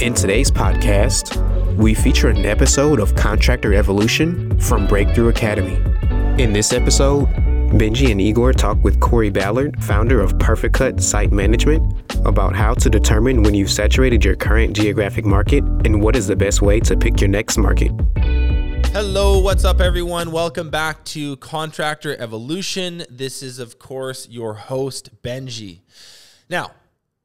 In today's podcast, we feature an episode of Contractor Evolution from Breakthrough Academy. In this episode, Benji and Igor talk with Corey Ballard, founder of Perfect Cut Site Management, about how to determine when you've saturated your current geographic market and what is the best way to pick your next market. Hello, what's up, everyone? Welcome back to Contractor Evolution. This is, of course, your host, Benji. Now,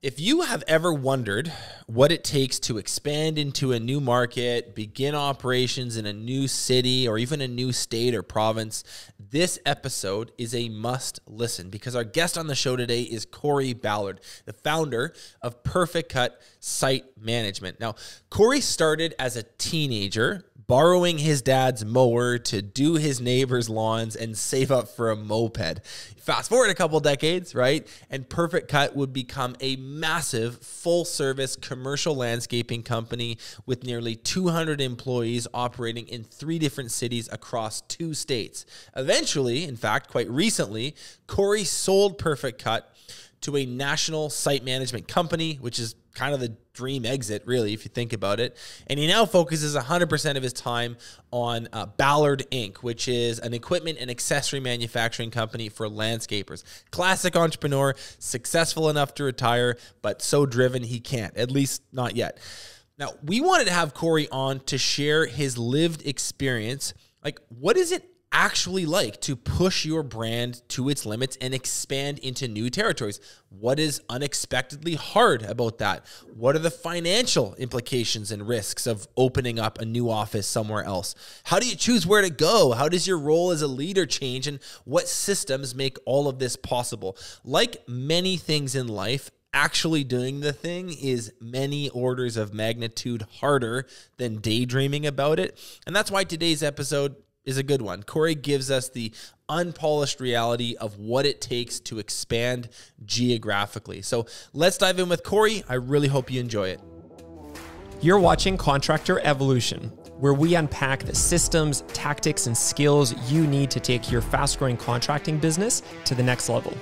if you have ever wondered what it takes to expand into a new market, begin operations in a new city, or even a new state or province, this episode is a must listen because our guest on the show today is Corey Ballard, the founder of Perfect Cut Site Management. Now, Corey started as a teenager borrowing his dad's mower to do his neighbor's lawns and save up for a moped. Fast forward a couple decades, right? And Perfect Cut would become a massive full service commercial landscaping company with nearly 200 employees operating in three different cities across two states. Eventually, in fact, quite recently, Corey sold Perfect Cut to a national site management company, which is kind of the dream exit, really, if you think about it. And he now focuses 100% of his time on uh, Ballard Inc., which is an equipment and accessory manufacturing company for landscapers. Classic entrepreneur, successful enough to retire, but so driven he can't, at least not yet. Now, we wanted to have Corey on to share his lived experience. Like, what is it actually like to push your brand to its limits and expand into new territories? What is unexpectedly hard about that? What are the financial implications and risks of opening up a new office somewhere else? How do you choose where to go? How does your role as a leader change? And what systems make all of this possible? Like many things in life, actually doing the thing is many orders of magnitude harder than daydreaming about it. And that's why today's episode is a good one. Corey gives us the unpolished reality of what it takes to expand geographically. So let's dive in with Corey. I really hope you enjoy it. You're watching Contractor Evolution, where we unpack the systems, tactics, and skills you need to take your fast growing contracting business to the next level.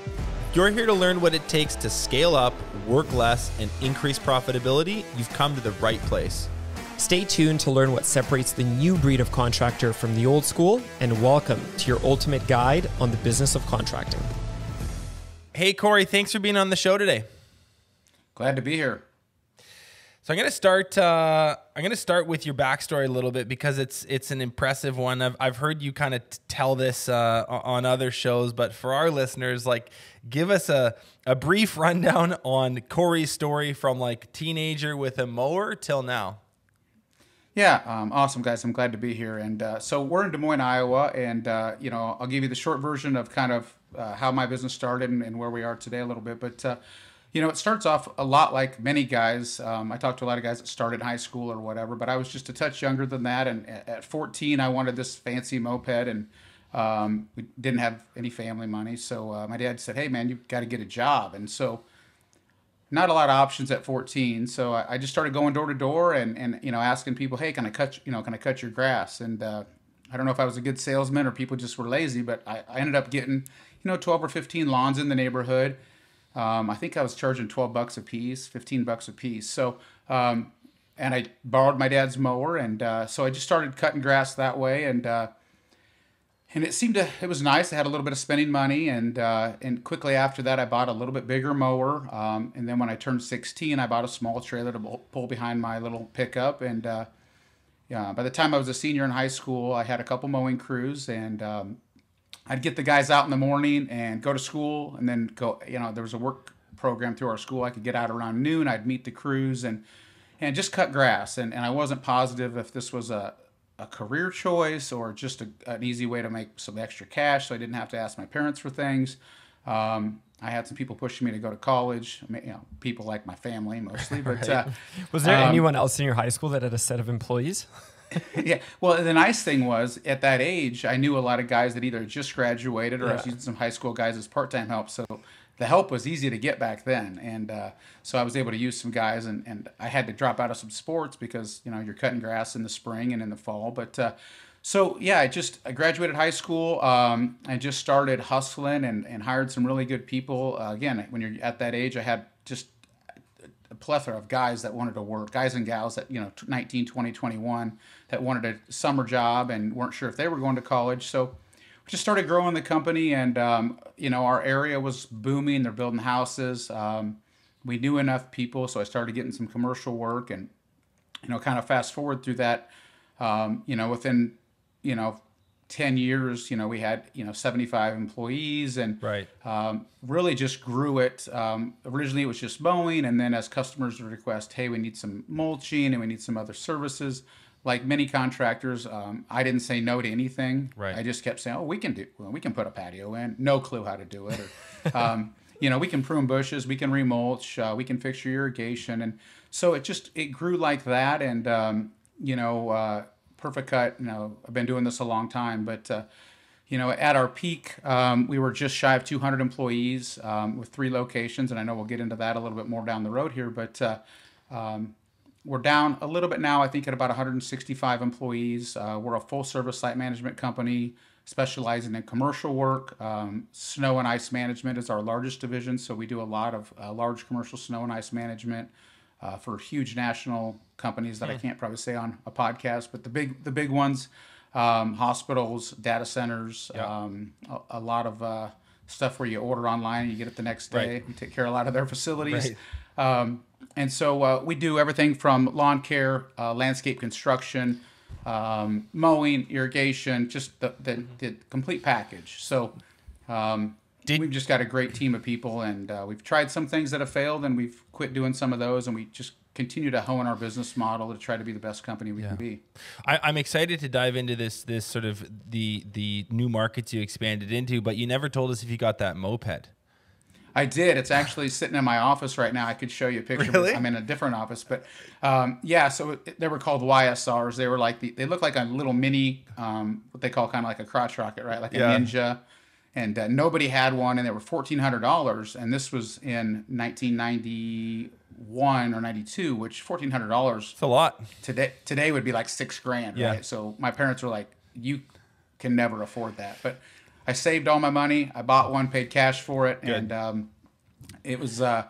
You're here to learn what it takes to scale up, work less, and increase profitability. You've come to the right place. Stay tuned to learn what separates the new breed of contractor from the old school, and welcome to your ultimate guide on the business of contracting. Hey, Corey, thanks for being on the show today. Glad to be here. So I'm gonna start. Uh, I'm gonna start with your backstory a little bit because it's it's an impressive one. I've I've heard you kind of tell this uh, on other shows, but for our listeners, like, give us a a brief rundown on Corey's story from like teenager with a mower till now. Yeah, um, awesome, guys. I'm glad to be here. And uh, so we're in Des Moines, Iowa, and uh, you know I'll give you the short version of kind of uh, how my business started and, and, where we are today a little bit. But uh, you know it starts off a lot like many guys. Um, I talked to a lot of guys that started high school or whatever, but I was just a touch younger than that. And at 14, I wanted this fancy moped, and um, we didn't have any family money. So uh, my dad said, "Hey, man, you've got to get a job." And so not a lot of options at 14. So I, I just started going door to door and, and, you know, asking people, Hey, can I cut, you know, can I cut your grass? And, uh, I don't know if I was a good salesman or people just were lazy, but I, I ended up getting, you know, 12 or 15 lawns in the neighborhood. Um, I think I was charging 12 bucks a piece, 15 bucks a piece. So, um, and I borrowed my dad's mower. And, uh, so I just started cutting grass that way. And, uh, and it seemed to it was nice. I had a little bit of spending money, and uh, and quickly after that, I bought a little bit bigger mower. Um, and then when I turned 16, I bought a small trailer to pull behind my little pickup. And uh, yeah, by the time I was a senior in high school, I had a couple mowing crews, and um, I'd get the guys out in the morning and go to school, and then go. You know, there was a work program through our school. I could get out around noon. I'd meet the crews and and just cut grass. And and I wasn't positive if this was a a career choice or just a, an easy way to make some extra cash so I didn't have to ask my parents for things. Um, I had some people pushing me to go to college. I mean, you know, people like my family mostly, but uh, Was there anyone else in your high school that had a set of employees? yeah. Well, the nice thing was at that age, I knew a lot of guys that either just graduated or I was using some high school guys as part time help. So the help was easy to get back then, and uh, so I was able to use some guys, and, and I had to drop out of some sports because you know you're cutting grass in the spring and in the fall, but. Uh, so yeah, I just I graduated high school. Um, I just started hustling and, and hired some really good people. Uh, again, when you're at that age, I had just a plethora of guys that wanted to work, guys and gals that, you know, 19, 20, 21 that wanted a summer job and weren't sure if they were going to college. So just started growing the company and, um, you know, our area was booming. They're building houses. Um, we knew enough people. So I started getting some commercial work and, you know, kind of fast forward through that, um, you know, within, you know, 10 years, you know, we had, you know, 75 employees and Right. um, really just grew it. Um, originally, it was just mowing, and then as customers would request, hey, we need some mulching and we need some other services. Like many contractors, um, I didn't say no to anything. Right. I just kept saying, oh, we can do, well, we can put a patio in. No clue how to do it. Or, um, you know, we can prune bushes, we can remulch, uh, we can fix your irrigation, and so it just it grew like that. And um, you know, uh, Perfect Cut. You know, I've been doing this a long time, but uh, you know, at our peak, um, we were just shy of 200 employees um, with three locations, and I know we'll get into that a little bit more down the road here, but uh, um, we're down a little bit now. I think at about 165 employees. Uh, we're a full-service site management company specializing in commercial work. Um, snow and ice management is our largest division, so we do a lot of uh, large commercial snow and ice management uh, for huge national companies that I can't probably say on a podcast, but the big the big ones, um, hospitals, data centers, um, a, a lot of uh, stuff where you order online and you get it the next day. Right. We take care of a lot of their facilities. Right. Um, and so uh, we do everything from lawn care, uh, landscape construction, um, mowing, irrigation, just the, the, the complete package. So um, Did- we've just got a great team of people, and uh, we've tried some things that have failed, and we've quit doing some of those, and we just continue to hone our business model to try to be the best company we can be. I, I'm excited to dive into this this sort of the the new markets you expanded into, but you never told us if you got that moped. I did. It's actually sitting in my office right now. I could show you a picture. Really? I'm in a different office, but um, yeah. So it, they were called YSRs. They were like the, they look like a little mini, um, what they call kind of like a crotch rocket, right? Like a Yeah. Ninja. And uh, nobody had one, and they were fourteen hundred dollars. And this was in 1991 or 92, which fourteen hundred dollars It's a lot. today today would be like six grand, Yeah. right? So my parents were like, "You can never afford that." But I saved all my money. I bought one, paid cash for it, and um, it was uh,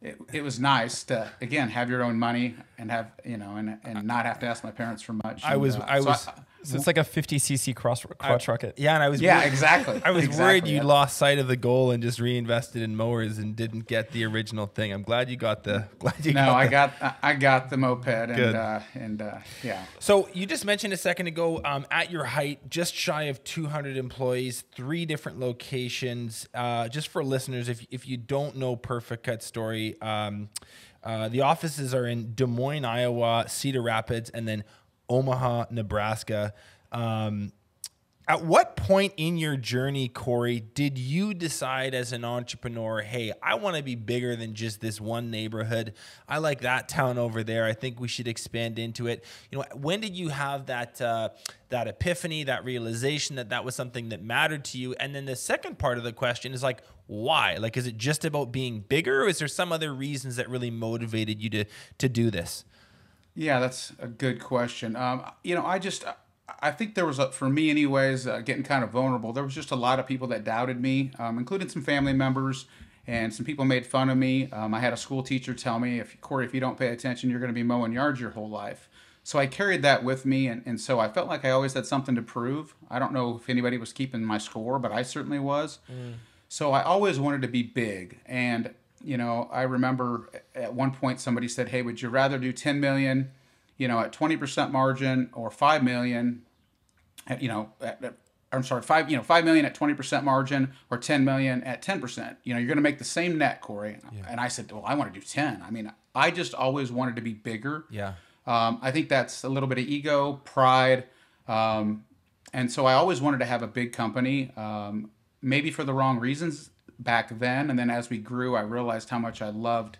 it, it was nice to again have your own money and have you know and and not have to ask my parents for much. I And, was uh, I so was So it's like a 50cc cross crotch rocket. yeah, and I was yeah, worried- exactly. I was exactly, worried you yeah. lost sight of the goal and just reinvested in mowers and didn't get the original thing. I'm glad you got the glad you No, got I the- got I- I got the moped and Good. uh, and uh, yeah. So you just mentioned a second ago, um, at your height, just shy of 200 employees, three different locations. Uh, just for listeners, if if you don't know Perfect Cut Story, um, uh, the offices are in Des Moines, Iowa, Cedar Rapids, and then Omaha, Nebraska. Um, at what point in your journey, Corey, did you decide as an entrepreneur, hey, I want to be bigger than just this one neighborhood? I like that town over there. I think we should expand into it. You know, when did you have that uh, that epiphany, that realization that that was something that mattered to you? And then the second part of the question is like, why? Like, is it just about being bigger, or is there some other reasons that really motivated you to to do this? Yeah, that's a good question. Um, you know, I just, I think there was, a, for me anyways, uh, getting kind of vulnerable. There was just a lot of people that doubted me, um, including some family members, and some people made fun of me. Um, I had a school teacher tell me, "If Corey, if you don't pay attention, you're going to be mowing yards your whole life." So I carried that with me, and, and so I felt like I always had something to prove. I don't know if anybody was keeping my score, but I certainly was. So I always wanted to be big. And, you know, I remember at one point somebody said, Hey, would you rather do 10 million, you know, at 20% margin or 5 million at, you know, at, at- I'm sorry, five, you know, 5 million at 20% margin or 10 million at 10%. You know, you're going to make the same net, Corey. And I said, well, I want to do 10. I mean, I just always wanted to be bigger. Yeah. Um, I think that's a little bit of ego, pride, um, and so I always wanted to have a big company. Um, maybe for the wrong reasons back then, and then as we grew, I realized how much I loved,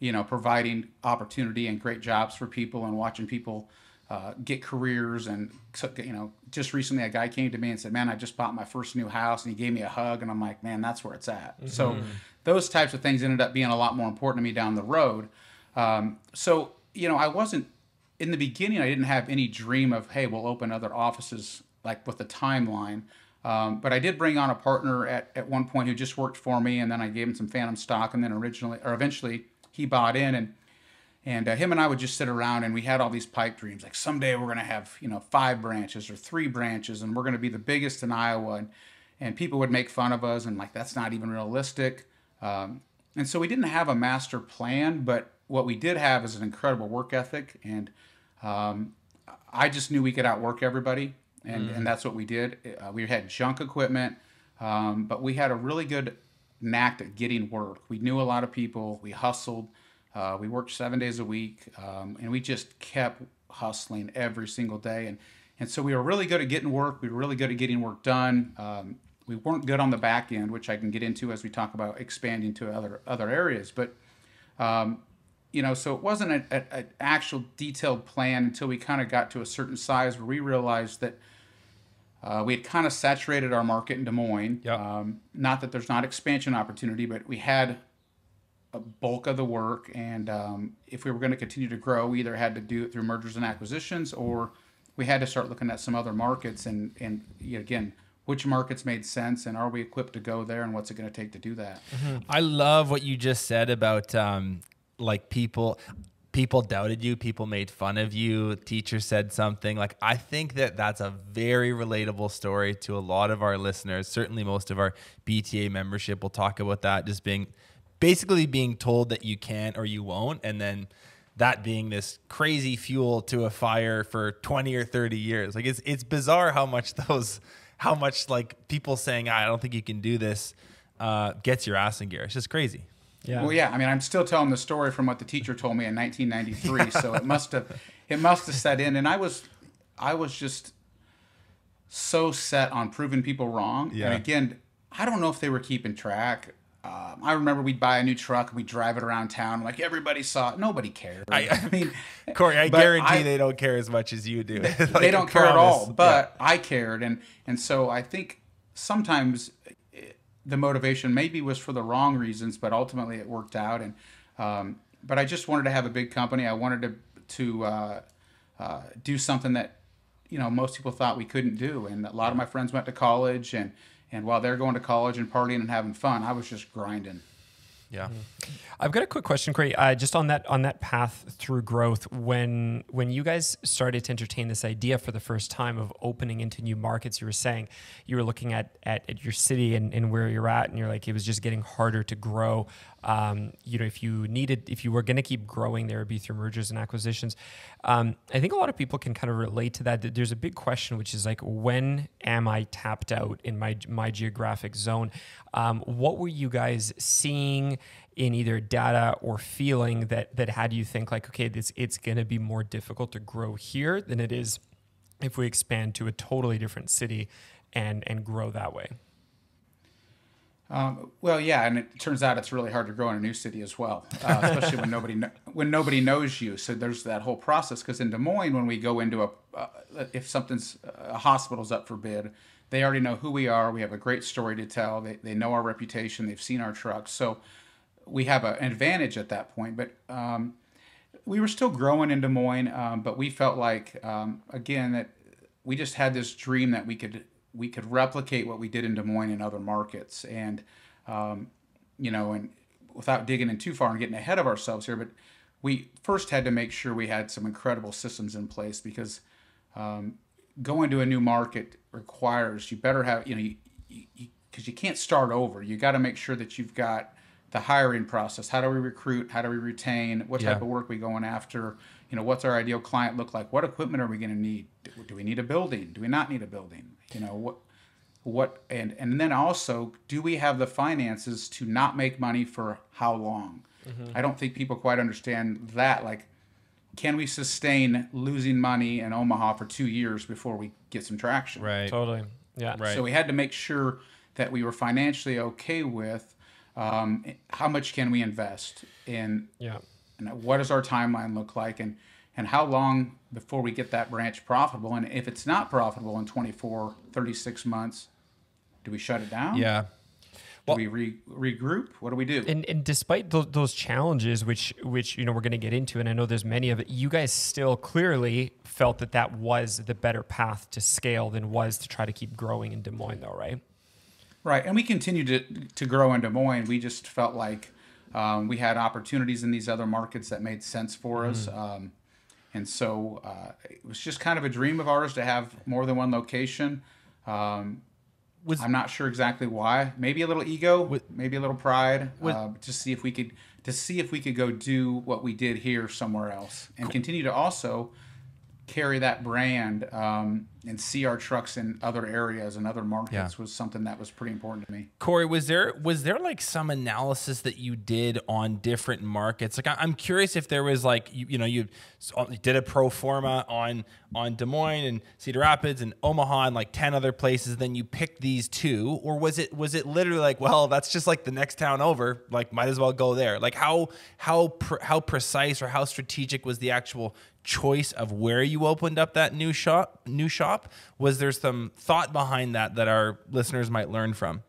you know, providing opportunity and great jobs for people and watching people uh, get careers. And you know, just recently a guy came to me and said, "Man, I just bought my first new house," and he gave me a hug, and I'm like, "Man, that's where it's at." Mm-hmm. So those types of things ended up being a lot more important to me down the road. Um, so you know, I wasn't in the beginning. I didn't have any dream of, "Hey, we'll open other offices." Like with the timeline, um, but I did bring on a partner at, at one point who just worked for me, and then I gave him some phantom stock, and then originally or eventually he bought in, and and uh, him and I would just sit around and we had all these pipe dreams, like someday we're gonna have you know five branches or three branches, and we're gonna be the biggest in Iowa, and and people would make fun of us, and like that's not even realistic, um, and so we didn't have a master plan, but what we did have is an incredible work ethic, and um, I just knew we could outwork everybody and, mm. and that's what we did. Uh, we had junk equipment, um, but we had a really good knack at getting work. We knew a lot of people. We hustled. Uh, we worked seven days a week, um, and we just kept hustling every single day. And and so we were really good at getting work. We were really good at getting work done. Um, we weren't good on the back end, which I can get into as we talk about expanding to other other areas. But um, you know, so it wasn't an actual detailed plan until we kind of got to a certain size where we realized that uh, we had kind of saturated our market in Des Moines. Yep. Um, not that there's not expansion opportunity, but we had a bulk of the work, and um, if we were going to continue to grow, we either had to do it through mergers and acquisitions, or we had to start looking at some other markets. And and again, which markets made sense, and are we equipped to go there, and what's it going to take to do that? Mm-hmm. I love what you just said about um, like people people doubted you, people made fun of you, teacher said something. Like I think that that's a very relatable story to a lot of our listeners. Certainly most of our BTA membership will talk about that just being basically being told that you can't or you won't and then that being this crazy fuel to a fire for 20 or 30 years. Like it's it's bizarre how much those how much like people saying I don't think you can do this uh, gets your ass in gear. It's just crazy. Yeah. Well, yeah. I mean, I'm still telling the story from what the teacher told me in 1993, so it must have it must have set in, and I was I was just so set on proving people wrong. Yeah. And again, I don't know if they were keeping track. Um, I remember we'd buy a new truck and we'd drive it around town. Like everybody saw it. Nobody cared. I, I mean, Corey, I guarantee I, they don't care as much as you do. They, like, they don't care at all. But yeah. I cared, and and so I think sometimes the motivation maybe was for the wrong reasons, but ultimately it worked out. And um, but I just wanted to have a big company. I wanted to to uh, uh, do something that you know most people thought we couldn't do. And a lot of my friends went to college, and and while they're going to college and partying and having fun, I was just grinding. Yeah. Mm-hmm. I've got a quick question, Corey. Uh, just on that on that path through growth, when when you guys started to entertain this idea for the first time of opening into new markets, you were saying you were looking at at, at your city and, and where you're at, and you're like it was just getting harder to grow. Um, you know, if you needed, if you were going to keep growing, there would be through mergers and acquisitions. Um, I think a lot of people can kind of relate to that. There's a big question, which is like, when am I tapped out in my my geographic zone? Um, what were you guys seeing in either data or feeling that that had you think like, okay, this it's going to be more difficult to grow here than it is if we expand to a totally different city and and grow that way? Um, well, yeah, and it turns out it's really hard to grow in a new city as well, uh, especially when nobody kn- when nobody knows you. So there's that whole process. Because in Des Moines, when we go into a uh, if something's a hospital's up for bid, they already know who we are. We have a great story to tell. They they know our reputation. They've seen our trucks, so we have a, an advantage at that point. But um, we were still growing in Des Moines, um, but we felt like um, again that we just had this dream that we could we could replicate what we did in Des Moines in other markets. And, um, you know, and without digging in too far and getting ahead of ourselves here, but we first had to make sure we had some incredible systems in place because um, going to a new market requires you better have, you know, you, because you, you, can't start over. You got to make sure that you've got the hiring process. How do we recruit? How do we retain? What type yeah. of work we going after? You know, what's our ideal client look like? What equipment are we going to need? Do, do we need a building? Do we not need a building? You know what? What and and then also, do we have the finances to not make money for how long? Mm-hmm. I don't think people quite understand that. Like, can we sustain losing money in Omaha for two years before we get some traction? Right. Totally. Yeah. Right. So we had to make sure that we were financially okay with um, how much can we invest in Yeah. And what does our timeline look like and and how long before we get that branch profitable and if it's not profitable in 24 36 months do we shut it down Yeah. do we re- regroup what do we do And, and despite those, those challenges, which which you know we're going to get into, and I know there's many of it, you guys still clearly felt that that was the better path to scale than was to try to keep growing in Des Moines, though, right? Right, and we continued to to grow in Des Moines. We just felt like um, we had opportunities in these other markets that made sense for us, um, and so uh, it was just kind of a dream of ours to have more than one location. Um, Was- I'm not sure exactly why. Maybe a little ego, maybe a little pride, uh, to see if we could to see if we could go do what we did here somewhere else, and continue to also carry that brand um, and see our trucks in other areas and other markets Yeah. was something that was pretty important to me. Corey, was there was there like some analysis that you did on different markets? Like, I- I'm curious if there was like you, you know you uh, did a pro forma on on Des Moines and Cedar Rapids and Omaha and like ten other places. Then you picked these two, or was it was it literally like, well, that's just like the next town over. Like, might as well go there. Like, how how pr- how precise or how strategic was the actual choice of where you opened up that new shop new shop was there some thought behind that that our listeners might learn from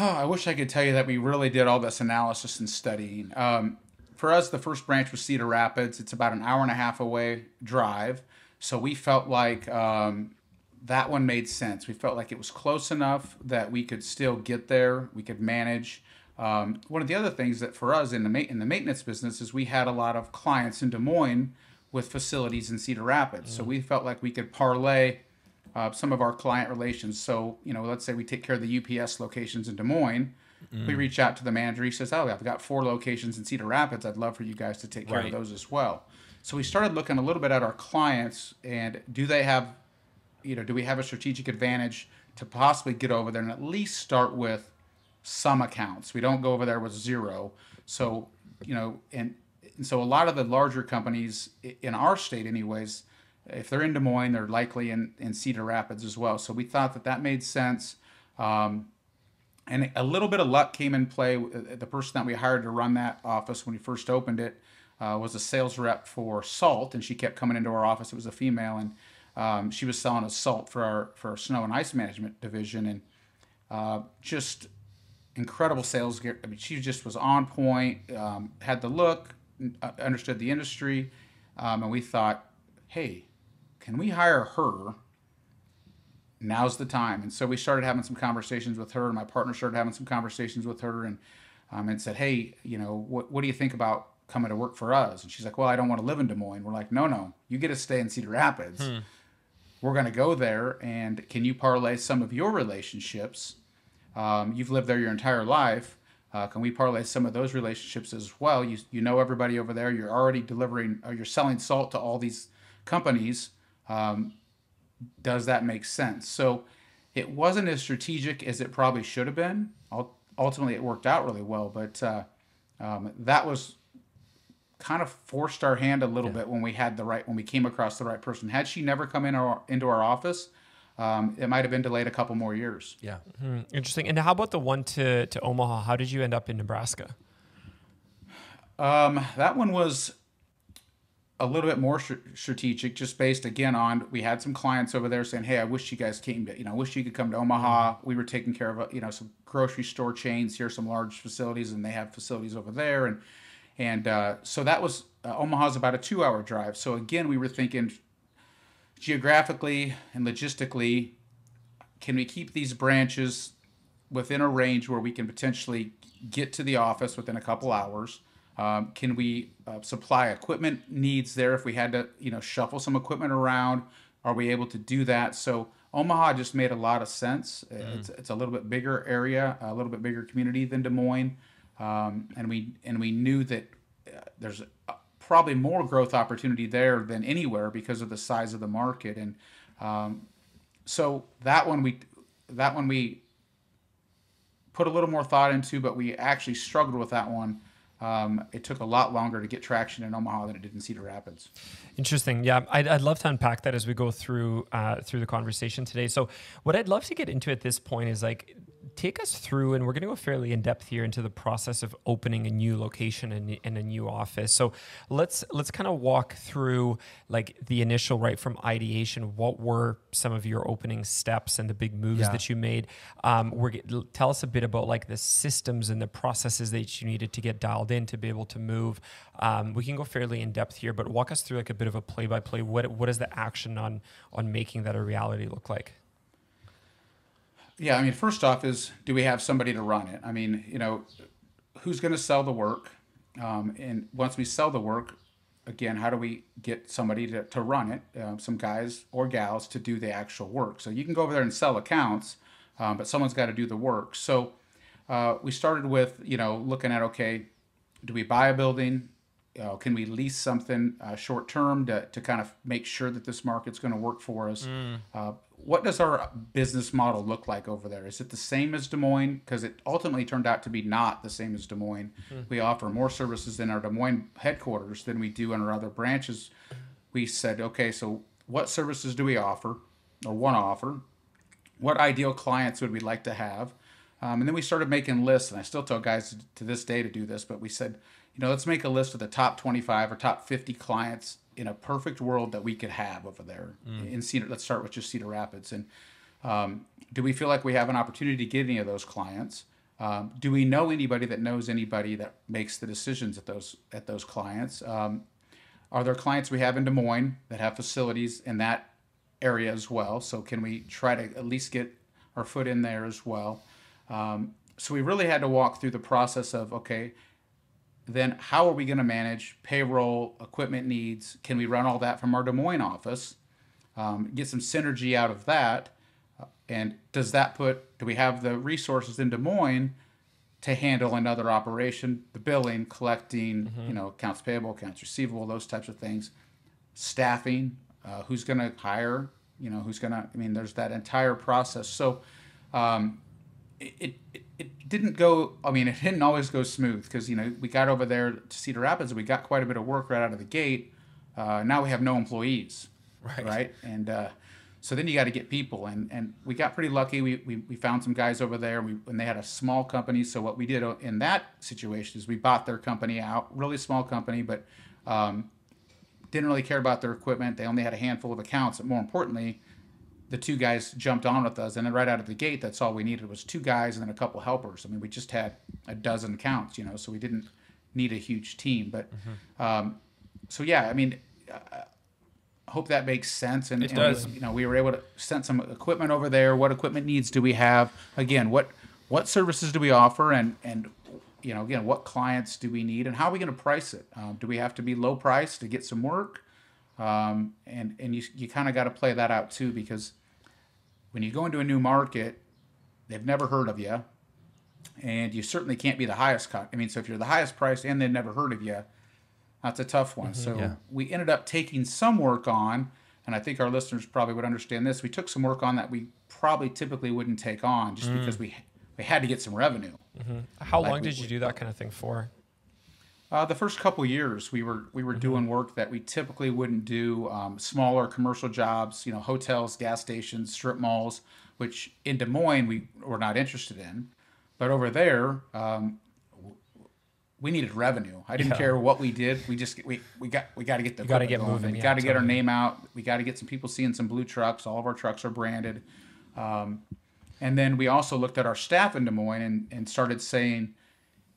Oh, I wish I could tell you that we really did all this analysis and studying. Um, for us, the first branch was Cedar Rapids. It's about an hour and a half away drive. So we felt like um, that one made sense. We felt like it was close enough that we could still get there, we could manage. Um, one of the other things that for us in the ma- in the maintenance business is we had a lot of clients in Des Moines with facilities in Cedar Rapids. So we felt like we could parlay uh, some of our client relations. So, you know, let's say we take care of the UPS locations in Des Moines. We reach out to the manager. He says, Oh, I've got four locations in Cedar Rapids. I'd love for you guys to take care Right. of those as well. So we started looking a little bit at our clients and do they have, you know, do we have a strategic advantage to possibly get over there and at least start with some accounts. We don't go over there with zero. So, you know, and, and so a lot of the larger companies in our state, anyways, if they're in Des Moines, they're likely in, in Cedar Rapids as well. So we thought that that made sense. Um, and a little bit of luck came in play. Uh, The person that we hired to run that office when we first opened it uh, was a sales rep for salt, and she kept coming into our office. It was a female, and um, she was selling us salt for our for our snow and ice management division, and uh, just incredible sales. gear. I mean, she just was on point, um, had the look, uh, understood the industry, um, and we thought, hey, can we hire her? Now's the time. And so we started having some conversations with her, and my partner started having some conversations with her, and um, and said, hey, you know, what what do you think about coming to work for us? And she's like, well, I don't want to live in Des Moines. We're like, no, no, you get to stay in Cedar Rapids. We're going to go there, and can you parlay some of your relationships? Um, you've lived there your entire life. Uh, can we parlay some of those relationships as well? You, you know everybody over there. You're already delivering, or you're selling salt to all these companies. Um, does that make sense? So it wasn't as strategic as it probably should have been. Ultimately, it worked out really well, but uh, um, that was kind of forced our hand a little bit when we had the right when we came across the right person. Had she never come in our into our office, um, it might have been delayed a couple more years. yeah Hmm, interesting. And how about the one to, to Omaha? How did you end up in Nebraska? Um, that one was a little bit more str- strategic, just based again on we had some clients over there saying, "Hey, I wish you guys came to, you know, I wish you could come to Omaha." We were taking care of, uh, you know, some grocery store chains here, some large facilities, and they have facilities over there, and and uh, so that was uh, Omaha's about a two-hour drive. So again, we were thinking geographically and logistically, can we keep these branches within a range where we can potentially get to the office within a couple hours? Um, can we uh, supply equipment needs there if we had to, you know, shuffle some equipment around? Are we able to do that? So Omaha just made a lot of sense. It's, it's a little bit bigger area, a little bit bigger community than Des Moines, um, and we and we knew that uh, there's probably more growth opportunity there than anywhere because of the size of the market and um, so that one we that one we put a little more thought into but we actually struggled with that one um, it took a lot longer to get traction in Omaha than it did in Cedar Rapids. Interesting. Yeah, I'd, I'd love to unpack that as we go through uh, through the conversation today. So, what I'd love to get into at this point is like take us through, and we're going to go fairly in depth here into the process of opening a new location and, and a new office. So let's let's kind of walk through like the initial right from ideation. What were some of your opening steps and the big moves Yeah. that you made? Um, we're tell us a bit about like the systems and the processes that you needed to get dialed in to be able to move. Um, we can go fairly in depth here, but walk us through like a bit of a play by play. What what does the action on on making that a reality look like? Yeah, I mean, first off, is do we have somebody to run it? I mean, you know, who's going to sell the work? Um, and once we sell the work, again, how do we get somebody to, to run it? Uh, some guys or gals to do the actual work. So you can go over there and sell accounts, um, but someone's got to do the work. So uh, we started with, you know, looking at okay, do we buy a building? Uh, can we lease something uh, short term to, to kind of make sure that this market's going to work for us? Uh, what does our business model look like over there? Is it the same as Des Moines? Because it ultimately turned out to be not the same as Des Moines. We offer more services in our Des Moines headquarters than we do in our other branches. We said, okay, so what services do we offer or want to offer? what ideal clients would we like to have? Um, and then we started making lists, and I still tell guys to this day to do this, but we said, you know, let's make a list of the top 25 or top 50 clients in a perfect world that we could have over there in Cedar. Let's start with just Cedar Rapids. And um, do we feel like we have an opportunity to get any of those clients? Um, do we know anybody that knows anybody that makes the decisions at those at those clients? Um, are there clients we have in Des Moines that have facilities in that area as well? So can we try to at least get our foot in there as well? Um, so we really had to walk through the process of okay, then how are we going to manage payroll, equipment needs? Can we run all that from our Des Moines office? Um, get some synergy out of that, Uh, and does that put? Do we have the resources in Des Moines to handle another operation, the billing, collecting, you know, accounts payable, accounts receivable, those types of things, staffing, uh, who's going to hire, you know, who's going to, I mean, there's that entire process. So um, it, it didn't go, I mean, it didn't always go smooth because, you know, we got over there to Cedar Rapids and we got quite a bit of work right out of the gate. Uh, now we have no employees, right? right? And uh, so then you got to get people, and, and we got pretty lucky. We, we, we found some guys over there, we, and they had a small company. So what we did in that situation is we bought their company out, really small company, but um, didn't really care about their equipment. They only had a handful of accounts. but more importantly, the two guys jumped on with us, and then right out of the gate, that's all we needed was two guys and then a couple helpers. I mean, we just had a dozen accounts, you know, so we didn't need a huge team. But um, so yeah, I mean, I hope that makes sense. And, It and does. you know, we were able to send some equipment over there. What equipment needs do we have? Again, what what services do we offer? And and you know, again, what clients do we need? And how are we going to price it? Um, do we have to be low price to get some work? Um, and and you you kind of got to play that out too because when you go into a new market, they've never heard of you, and you certainly can't be the highest cut. I mean, so if you're the highest price and they've never heard of you, that's a tough one. Mm-hmm. So Yeah. we ended up taking some work on, and I think our listeners probably would understand this. We took some work on that we probably typically wouldn't take on just mm. because we we had to get some revenue. Mm-hmm. How Like long we- did you do that kind of thing for? Uh, the first couple years, we were we were doing work that we typically wouldn't do. Um, smaller commercial jobs, you know, hotels, gas stations, strip malls, which in Des Moines we were not interested in, but over there, um, we needed revenue. I didn't Yeah. care what we did. We just we we got we got to get the gotta get going. moving, We yeah, got to get our name out. We got to get some people seeing some blue trucks. All of our trucks are branded. Um, and then we also looked at our staff in Des Moines and, and started saying,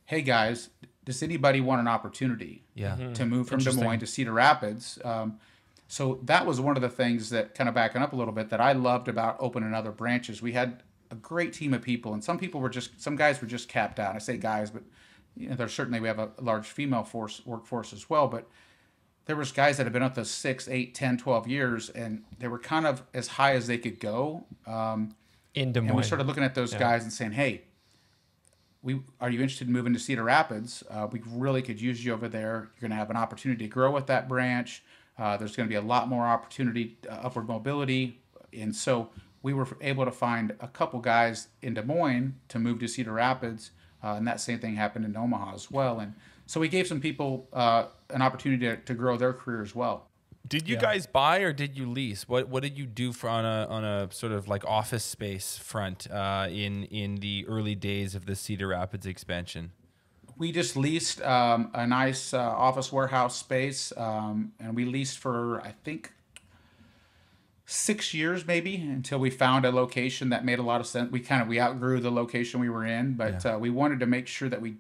hey guys, does anybody want an opportunity Yeah. to move from Des Moines to Cedar Rapids? Um, so that was one of the things that kind of backing up a little bit that I loved about opening other branches. We had a great team of people, and some people were just some guys were just capped out. I say guys, but you know, there's certainly we have a large female force workforce as well, but there was guys that had been up us six, eight, 10, 12 years, and they were kind of as high as they could go. Um, In Des and we started looking at those Yeah. guys and saying, "Hey, we are you interested in moving to Cedar Rapids? Uh, we really could use you over there. You're going to have an opportunity to grow with that branch. Uh, there's going to be a lot more opportunity, uh, upward mobility, and so we were able to find a couple guys in Des Moines to move to Cedar Rapids, uh, and that same thing happened in Omaha as well. And so we gave some people uh, an opportunity to, to grow their career as well. Did you Yeah. guys buy or did you lease? What what did you do for on a on a sort of like office space front uh, in in the early days of the Cedar Rapids expansion? We just leased um, a nice uh, office warehouse space, um, and we leased for I think six years maybe until we found a location that made a lot of sense. We kind of we outgrew the location we were in, but uh, we wanted to make sure that we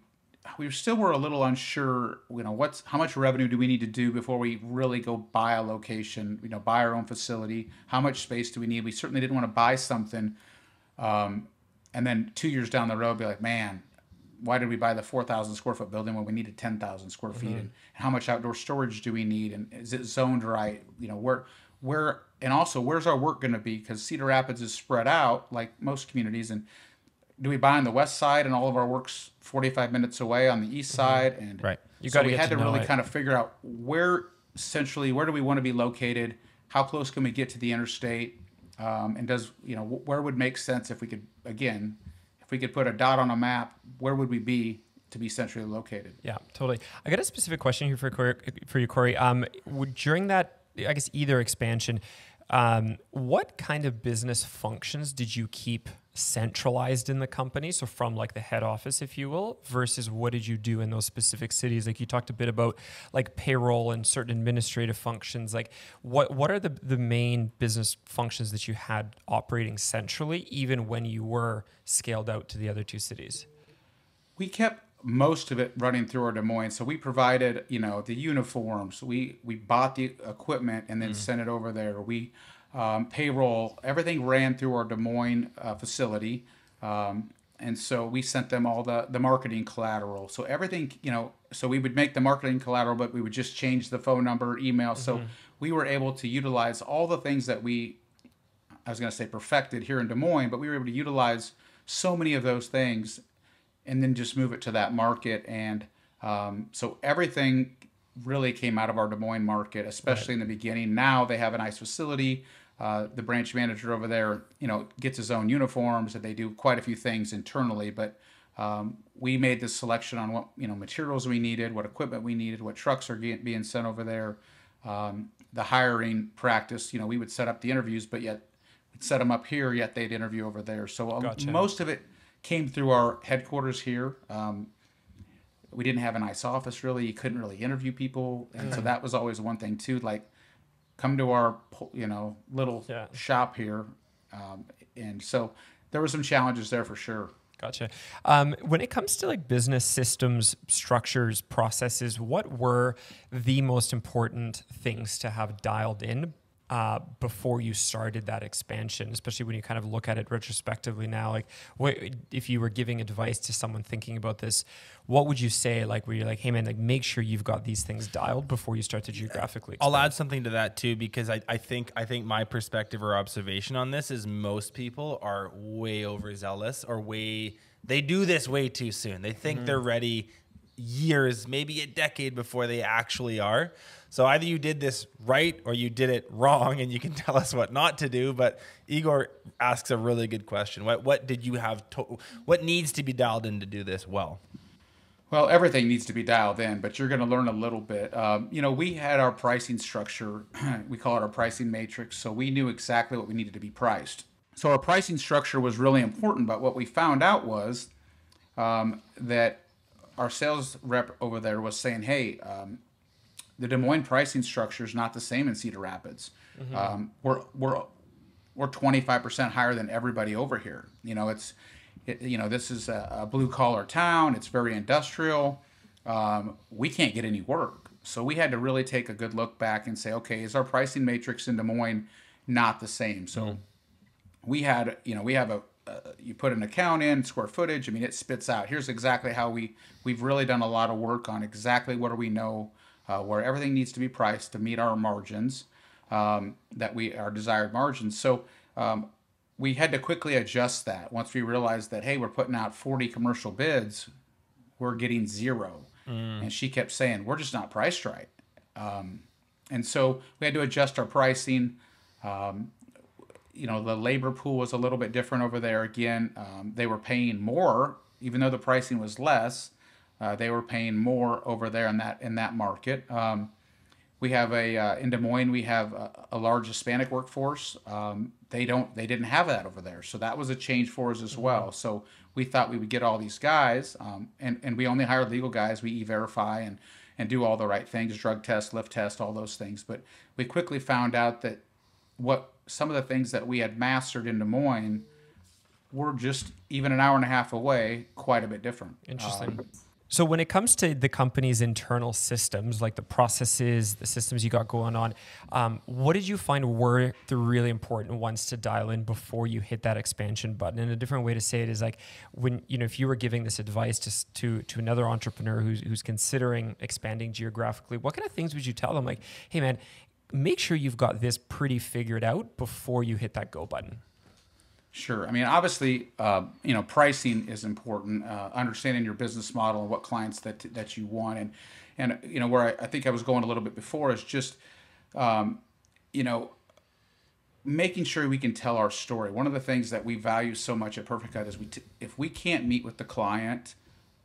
we still were a little unsure. You know, what's how much revenue do we need to do before we really go buy a location? You know, buy our own facility. How much space do we need? We certainly didn't want to buy something, um, and then two years down the road, be like, man. Why did we buy the 4,000 square foot building when we needed 10,000 square feet? And how much outdoor storage do we need? And is it zoned right? You know, where, where, and also where's our work going to be? Because Cedar Rapids is spread out like most communities. And do we buy on the west side and all of our work's 45 minutes away on the east side? And Right. You so we had to to, really it. kind of figure out where centrally, where do we want to be located? How close can we get to the interstate? Um, and does, you know, where would make sense if we could, again, if we could put a dot on a map, where would we be to be centrally located? Yeah, totally. I got a specific question here for Corey, for you, Corey. Um, would- during that, I guess either expansion, um, what kind of business functions did you keep centralized in the company? So from like the head office, if you will, versus what did you do in those specific cities? Like you talked a bit about like payroll and certain administrative functions. Like what what are the the main business functions that you had operating centrally, even when you were scaled out to the other two cities? we kept most of it running through our Des Moines. So we provided, you know, the uniforms. We we bought the equipment and then mm. sent it over there. We um, payroll everything ran through our Des Moines uh, facility, um, and so we sent them all the the marketing collateral. So everything, you know, so we would make the marketing collateral, but we would just change the phone number, email. So we were able to utilize all the things that we I was going to say perfected here in Des Moines, but we were able to utilize so many of those things and then just move it to that market. And um, so everything really came out of our Des Moines market, especially in the beginning. Now they have a nice facility. Uh, the branch manager over there, you know, gets his own uniforms, and they do quite a few things internally. But um, we made this selection on what you know materials we needed, what equipment we needed, what trucks are get, being sent over there. Um, the hiring practice, you know, we would set up the interviews, but yet we'd set them up here, yet they'd interview over there. So uh, Gotcha. most of it came through our headquarters here. Um, we didn't have a nice office really. You couldn't really interview people, and so that was always one thing too. Like, come to our you know little Yeah. shop here, um, and so there were some challenges there for sure. Gotcha. Um, when it comes to like business systems, structures, processes, what were the most important things to have dialed in uh, before you started that expansion? Especially when you kind of look at it retrospectively now. Like, what if you were giving advice to someone thinking about this? What would you say? Like, where you're like, hey man, like make sure you've got these things dialed before you start to geographically. I'll add something to that too because I, I think I think my perspective or observation on this is most people are way overzealous or way they do this way too soon. They think they're ready years, maybe a decade before they actually are. So either you did this right or you did it wrong and you can tell us what not to do, but Igor asks a really good question. What what did you have to, what needs to be dialed in to do this well? Well, everything needs to be dialed in, but you're going to learn a little bit. Um, you know, we had our pricing structure, we call it our pricing matrix, so we knew exactly what we needed to be priced. So our pricing structure was really important, but what we found out was um, that our sales rep over there was saying, hey, um, the Des Moines pricing structure is not the same in Cedar Rapids. Um, we're we're we're 25% higher than everybody over here. You know, it's it, you know this is a, a blue collar town. It's very industrial. Um, we can't get any work, so we had to really take a good look back and say, okay, is our pricing matrix in Des Moines not the same? So we had you know we have a uh, you put an account in square footage i mean it spits out. Here's exactly how we we've really done a lot of work on exactly what do we know uh, where everything needs to be priced to meet our margins um, that we our desired margins. So um, we had to quickly adjust that once we realized that hey we're putting out 40 commercial bids we're getting zero. And she kept saying we're just not priced right. Um, and so we had to adjust our pricing you know the labor pool was a little bit different over there again um, they were paying more even though the pricing was less uh, they were paying more over there in that in that market um, we have a uh, in Des Moines we have a, a large Hispanic workforce. Um, they don't they didn't have that over there, so that was a change for us as well. So we thought we would get all these guys, um, and and we only hire legal guys. We e-verify and and do all the right things, drug test, lift test, all those things. But we quickly found out that what some of the things that we had mastered in Des Moines were just even an hour and a half away, quite a bit different. Interesting. Um, so when it comes to the company's internal systems, like the processes, the systems you got going on, um, what did you find were the really important ones to dial in before you hit that expansion button? And a different way to say it is like when you know if you were giving this advice to to, to another entrepreneur who's who's considering expanding geographically, what kind of things would you tell them? Like, hey man, make sure you've got this pretty figured out before you hit that go button. Sure. I mean, obviously, uh, you know, pricing is important. Uh, understanding your business model and what clients that that you want, and and you know where I, I think I was going a little bit before is just, um, you know, making sure we can tell our story. One of the things that we value so much at Perfect Cut is we t- if we can't meet with the client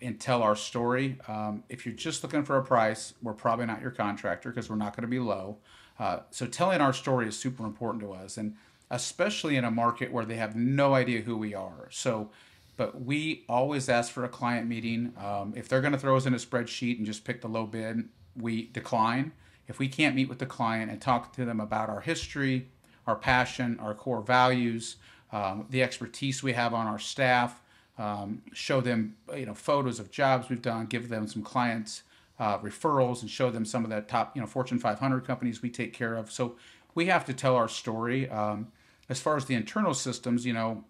and tell our story, um, if you're just looking for a price, we're probably not your contractor because we're not going to be low. Uh, so telling our story is super important to us, and especially in a market where they have no idea who we are. So, but we always ask for a client meeting. Um, if they're going to throw us in a spreadsheet and just pick the low bid, we decline. If we can't meet with the client and talk to them about our history, our passion, our core values, um, the expertise we have on our staff, um, show them you know photos of jobs we've done, give them some clients uh, referrals, and show them some of that top you know Fortune 500 companies we take care of. So we have to tell our story. Um, as far as the internal systems, you know,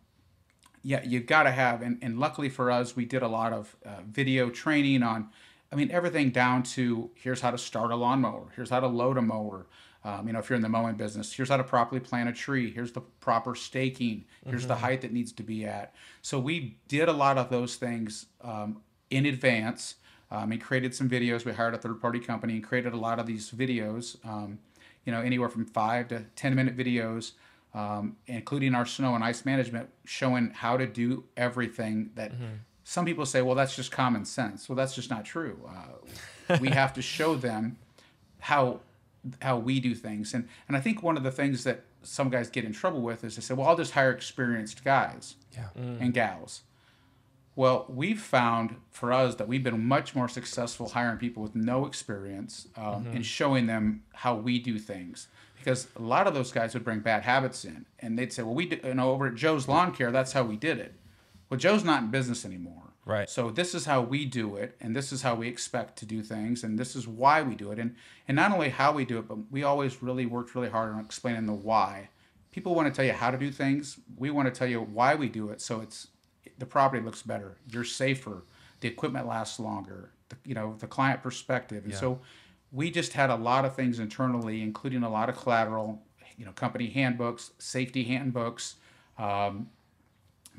yeah, you've got to have, and, and luckily for us, we did a lot of uh, video training on, I mean, everything down to here's how to start a lawnmower, here's how to load a mower. Um, you know, if you're in the mowing business, here's how to properly plant a tree. Here's the proper staking. Here's mm-hmm. the height that needs to be at. So we did a lot of those things um, in advance um, and created some videos. We hired a third party company and created a lot of these videos, um, you know, anywhere from five to 10 minute videos um, including our snow and ice management, showing how to do everything that mm-hmm. some people say, well, that's just common sense. Well, that's just not true. Uh, we have to show them how how we do things. And and I think one of the things that some guys get in trouble with is they say, well, I'll just hire experienced guys yeah. mm. and gals. Well, we've found for us that we've been much more successful hiring people with no experience um, mm-hmm. and showing them how we do things because a lot of those guys would bring bad habits in, and they'd say, "Well, we, did, you know, over at Joe's Lawn Care, that's how we did it." Well, Joe's not in business anymore, right? So this is how we do it, and this is how we expect to do things, and this is why we do it, and and not only how we do it, but we always really worked really hard on explaining the why. People want to tell you how to do things. We want to tell you why we do it, so it's the property looks better, you're safer, the equipment lasts longer, the, you know, the client perspective, and yeah. so we just had a lot of things internally, including a lot of collateral, you know, company handbooks, safety handbooks, um,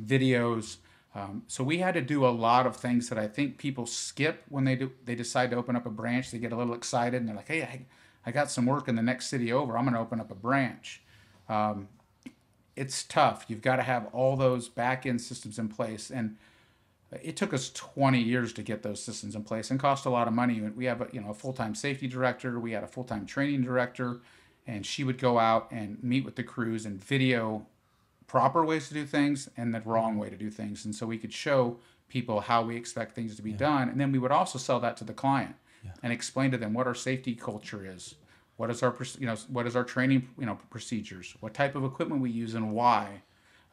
videos. Um, so we had to do a lot of things that I think people skip when they do. They decide to open up a branch. They get a little excited and they're like, "Hey, I, I got some work in the next city over. I'm going to open up a branch." Um, it's tough. You've got to have all those back end systems in place and it took us 20 years to get those systems in place and cost a lot of money. We have a, you know a full-time safety director, we had a full-time training director, and she would go out and meet with the crews and video proper ways to do things and the wrong way to do things. And so we could show people how we expect things to be yeah. done, and then we would also sell that to the client yeah. and explain to them what our safety culture is. What is our you know what is our training you know procedures? What type of equipment we use and why,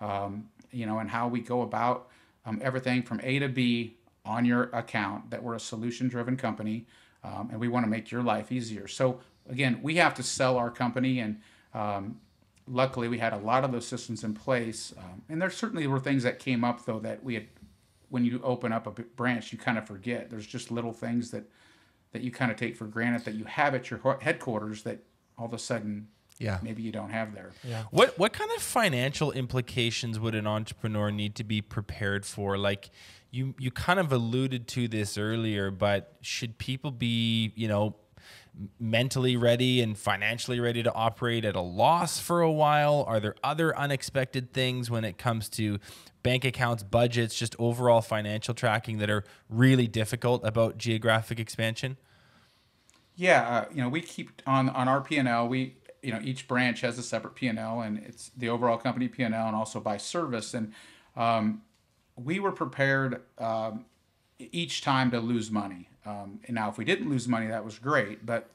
um, you know, and how we go about um, everything from A to B on your account, that we're a solution driven company um, and we want to make your life easier. So, again, we have to sell our company, and um, luckily we had a lot of those systems in place. Um, and there certainly were things that came up, though, that we had, when you open up a branch, you kind of forget. There's just little things that, that you kind of take for granted that you have at your headquarters that all of a sudden yeah. maybe you don't have there. Yeah. What what kind of financial implications would an entrepreneur need to be prepared for? Like you you kind of alluded to this earlier but should people be you know mentally ready and financially ready to operate at a loss for a while are there other unexpected things when it comes to bank accounts budgets just overall financial tracking that are really difficult about geographic expansion Yeah, uh, you know, we keep on on our P and L. We you know each branch has a separate P and it's the overall company P and L, and also by service. And um, we were prepared um, each time to lose money. Um, and now, if we didn't lose money, that was great, but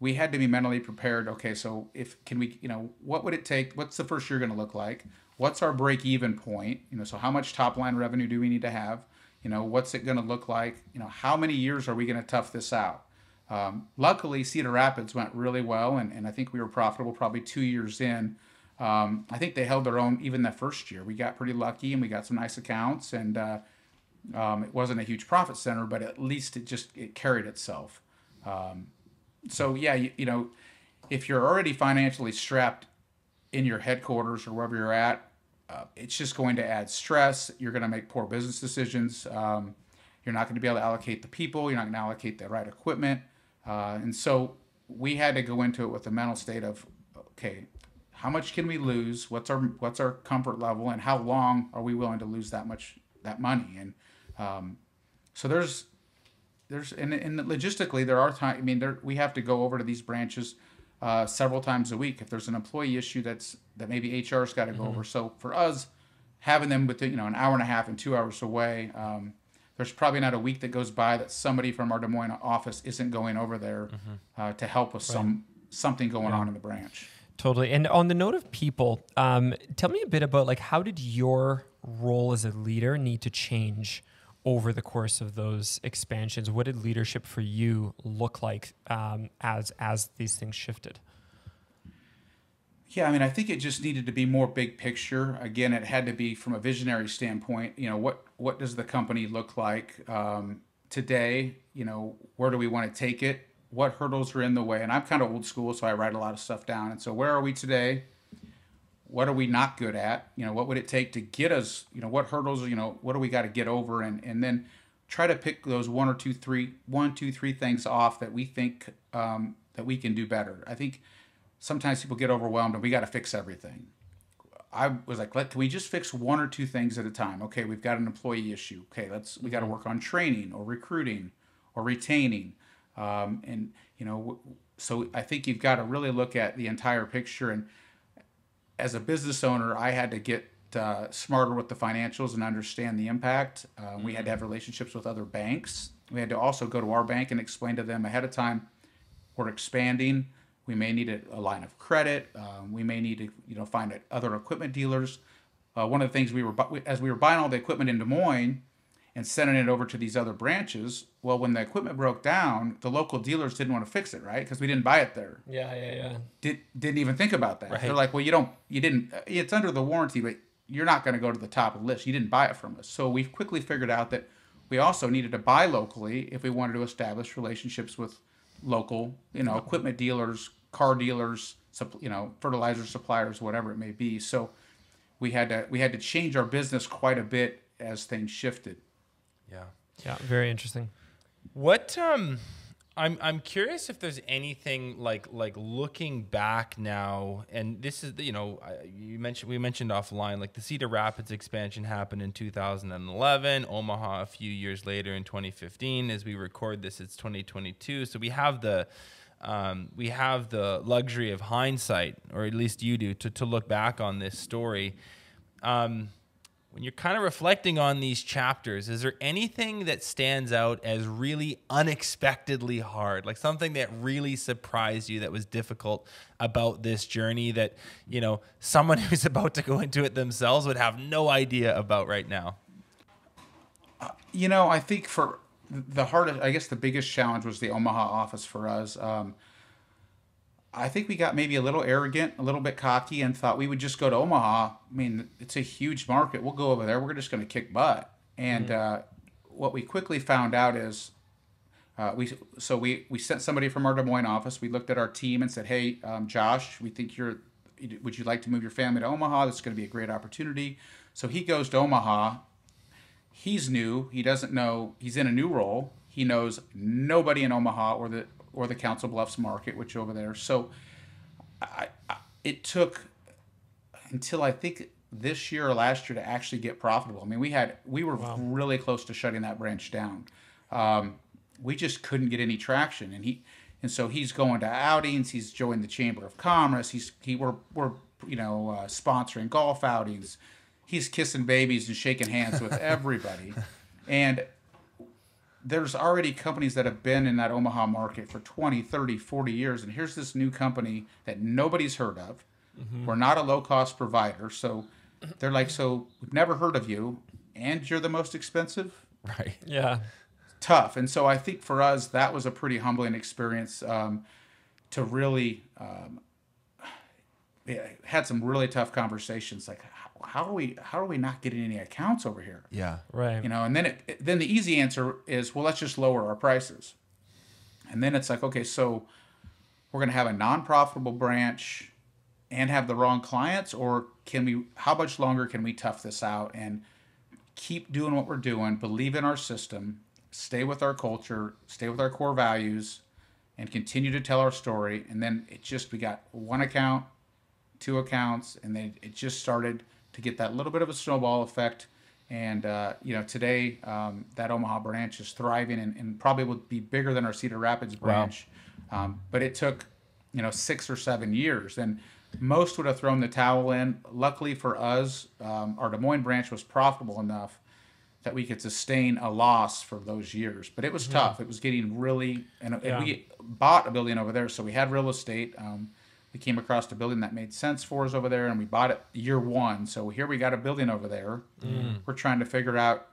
we had to be mentally prepared. Okay, so if can we, you know, what would it take? What's the first year going to look like? What's our break even point? You know, so how much top line revenue do we need to have? You know, what's it going to look like? You know, how many years are we going to tough this out? Um, luckily, Cedar Rapids went really well, and, and I think we were profitable probably two years in. Um, I think they held their own even the first year. We got pretty lucky, and we got some nice accounts, and uh, um, it wasn't a huge profit center, but at least it just it carried itself. Um, so yeah, you, you know, if you're already financially strapped in your headquarters or wherever you're at, uh, it's just going to add stress. You're going to make poor business decisions. Um, you're not going to be able to allocate the people. You're not going to allocate the right equipment. Uh, and so we had to go into it with the mental state of, okay, how much can we lose? What's our what's our comfort level, and how long are we willing to lose that much that money? And um, so there's there's and, and logistically there are times. I mean, there we have to go over to these branches uh, several times a week if there's an employee issue that's that maybe HR's got to go mm-hmm. over. So for us, having them within you know an hour and a half and two hours away. Um, there's probably not a week that goes by that somebody from our Des Moines office isn't going over there mm-hmm. uh, to help with right. some something going yeah. on in the branch. Totally. And on the note of people, um, tell me a bit about like how did your role as a leader need to change over the course of those expansions? What did leadership for you look like um, as as these things shifted? Yeah, I mean, I think it just needed to be more big picture. Again, it had to be from a visionary standpoint. You know, what what does the company look like um, today? You know, where do we want to take it? What hurdles are in the way? And I'm kind of old school, so I write a lot of stuff down. And so, where are we today? What are we not good at? You know, what would it take to get us? You know, what hurdles? You know, what do we got to get over? And and then try to pick those one or two, three, one, two, three things off that we think um, that we can do better. I think sometimes people get overwhelmed and we got to fix everything. I was like, let can we just fix one or two things at a time? Okay, we've got an employee issue. Okay, let's we got to work on training or recruiting or retaining, um, and you know, so I think you've got to really look at the entire picture. And as a business owner, I had to get uh, smarter with the financials and understand the impact. Uh, we had to have relationships with other banks. We had to also go to our bank and explain to them ahead of time we're expanding we may need a, a line of credit. Um, we may need to, you know, find other equipment dealers. Uh, one of the things we were, as we were buying all the equipment in Des Moines and sending it over to these other branches, well, when the equipment broke down, the local dealers didn't want to fix it, right? Because we didn't buy it there. Yeah, yeah, yeah. Did, didn't even think about that. Right. They're like, well, you don't, you didn't, uh, it's under the warranty, but you're not going to go to the top of the list. You didn't buy it from us. So we quickly figured out that we also needed to buy locally if we wanted to establish relationships with local, you know, equipment dealers, car dealers, you know, fertilizer suppliers, whatever it may be. So we had to we had to change our business quite a bit as things shifted. Yeah. Yeah, very interesting. What um I'm I'm curious if there's anything like like looking back now, and this is you know you mentioned we mentioned offline like the Cedar Rapids expansion happened in 2011, Omaha a few years later in 2015. As we record this, it's 2022, so we have the um, we have the luxury of hindsight, or at least you do, to, to look back on this story. Um, when you're kind of reflecting on these chapters, is there anything that stands out as really unexpectedly hard, like something that really surprised you that was difficult about this journey that, you know, someone who's about to go into it themselves would have no idea about right now? Uh, you know, I think for the hardest, I guess, the biggest challenge was the Omaha office for us. Um, I think we got maybe a little arrogant, a little bit cocky, and thought we would just go to Omaha. I mean, it's a huge market. We'll go over there. We're just going to kick butt. And mm-hmm. uh, what we quickly found out is, uh, we so we we sent somebody from our Des Moines office. We looked at our team and said, "Hey, um, Josh, we think you're. Would you like to move your family to Omaha? This is going to be a great opportunity." So he goes to Omaha he's new. He doesn't know. He's in a new role. He knows nobody in Omaha or the or the Council Bluffs market, which over there. So, I, I, it took until I think this year or last year to actually get profitable. I mean, we had we were wow. really close to shutting that branch down. Um, we just couldn't get any traction, and he and so he's going to outings. He's joined the Chamber of Commerce. He's he we're we're you know uh, sponsoring golf outings. He's kissing babies and shaking hands with everybody, and there's already companies that have been in that Omaha market for 20, 30, 40 years. And here's this new company that nobody's heard of. Mm-hmm. We're not a low cost provider. So they're like, so we've never heard of you and you're the most expensive. Right. Yeah. Tough. And so I think for us, that was a pretty humbling experience um, to really, um, had some really tough conversations like, how are we how are we not getting any accounts over here? Yeah. Right. You know, and then it then the easy answer is well, let's just lower our prices. And then it's like, okay, so we're going to have a non-profitable branch and have the wrong clients or can we how much longer can we tough this out and keep doing what we're doing, believe in our system, stay with our culture, stay with our core values and continue to tell our story and then it just we got one account, two accounts and then it just started to get that little bit of a snowball effect. And uh, you know, today um, that Omaha branch is thriving and, and, probably would be bigger than our Cedar Rapids branch. Wow. Um, but it took you know six or seven years, and most would have thrown the towel in. Luckily for us, um, our Des Moines branch was profitable enough that we could sustain a loss for those years. But it was mm-hmm. tough. It was getting really, and, yeah. and, we bought a building over there, so we had real estate. Um, we came across a building that made sense for us over there and we bought it year one. So here we got a building over there. Mm. we're trying to figure out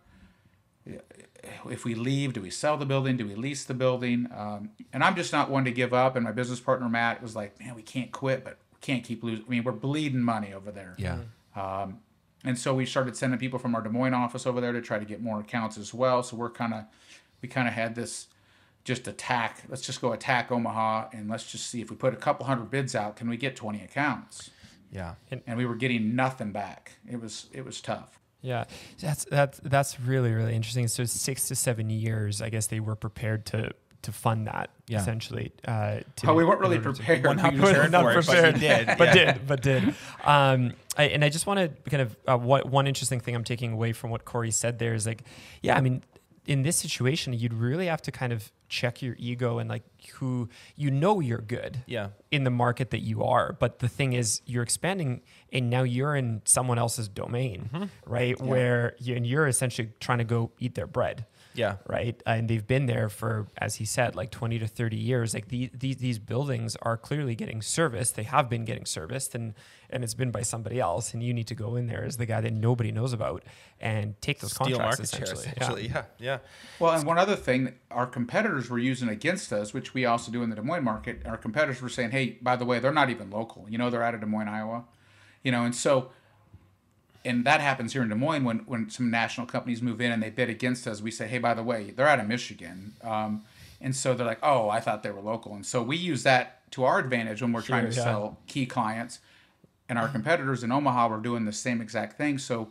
if we leave do we sell the building? Do we lease the building? Um, and i'm just not one to give up and my business partner matt was like man we can't quit but we can't keep losing. I mean we're bleeding money over there. Yeah. Um, and so we started sending people from our des moines office over there to try to get more accounts as well. So we're kind of we kind of had this just attack. Let's just go attack Omaha and let's just see if we put a couple hundred bids out, can we get 20 accounts? Yeah. And, and we were getting nothing back. It was it was tough. Yeah, that's that's that's really really interesting. So six to seven years, I guess they were prepared to to fund that yeah. essentially. Uh, to, oh, we weren't really prepared. To, not, prepared, not prepared, but did, but yeah. did, but did. Um, I, and I just want to kind of uh, what one interesting thing I'm taking away from what Corey said there is like, yeah, I mean, in this situation, you'd really have to kind of check your ego and like who you know you're good yeah in the market that you are but the thing is you're expanding and now you're in someone else's domain mm-hmm. right yeah. where you, and you're essentially trying to go eat their bread yeah. Right. And they've been there for, as he said, like 20 to 30 years. Like the, these, these buildings are clearly getting serviced. They have been getting serviced and, and it's been by somebody else. And you need to go in there as the guy that nobody knows about and take those Steal contracts essentially. Share, essentially. Yeah. yeah. yeah. Well, and one other thing our competitors were using against us, which we also do in the Des Moines market, our competitors were saying, hey, by the way, they're not even local. You know, they're out of Des Moines, Iowa. You know, and so and that happens here in Des Moines when, when some national companies move in and they bid against us. We say, hey, by the way, they're out of Michigan. Um, and so they're like, oh, I thought they were local. And so we use that to our advantage when we're sure, trying to yeah. sell key clients. And our competitors in Omaha were doing the same exact thing. So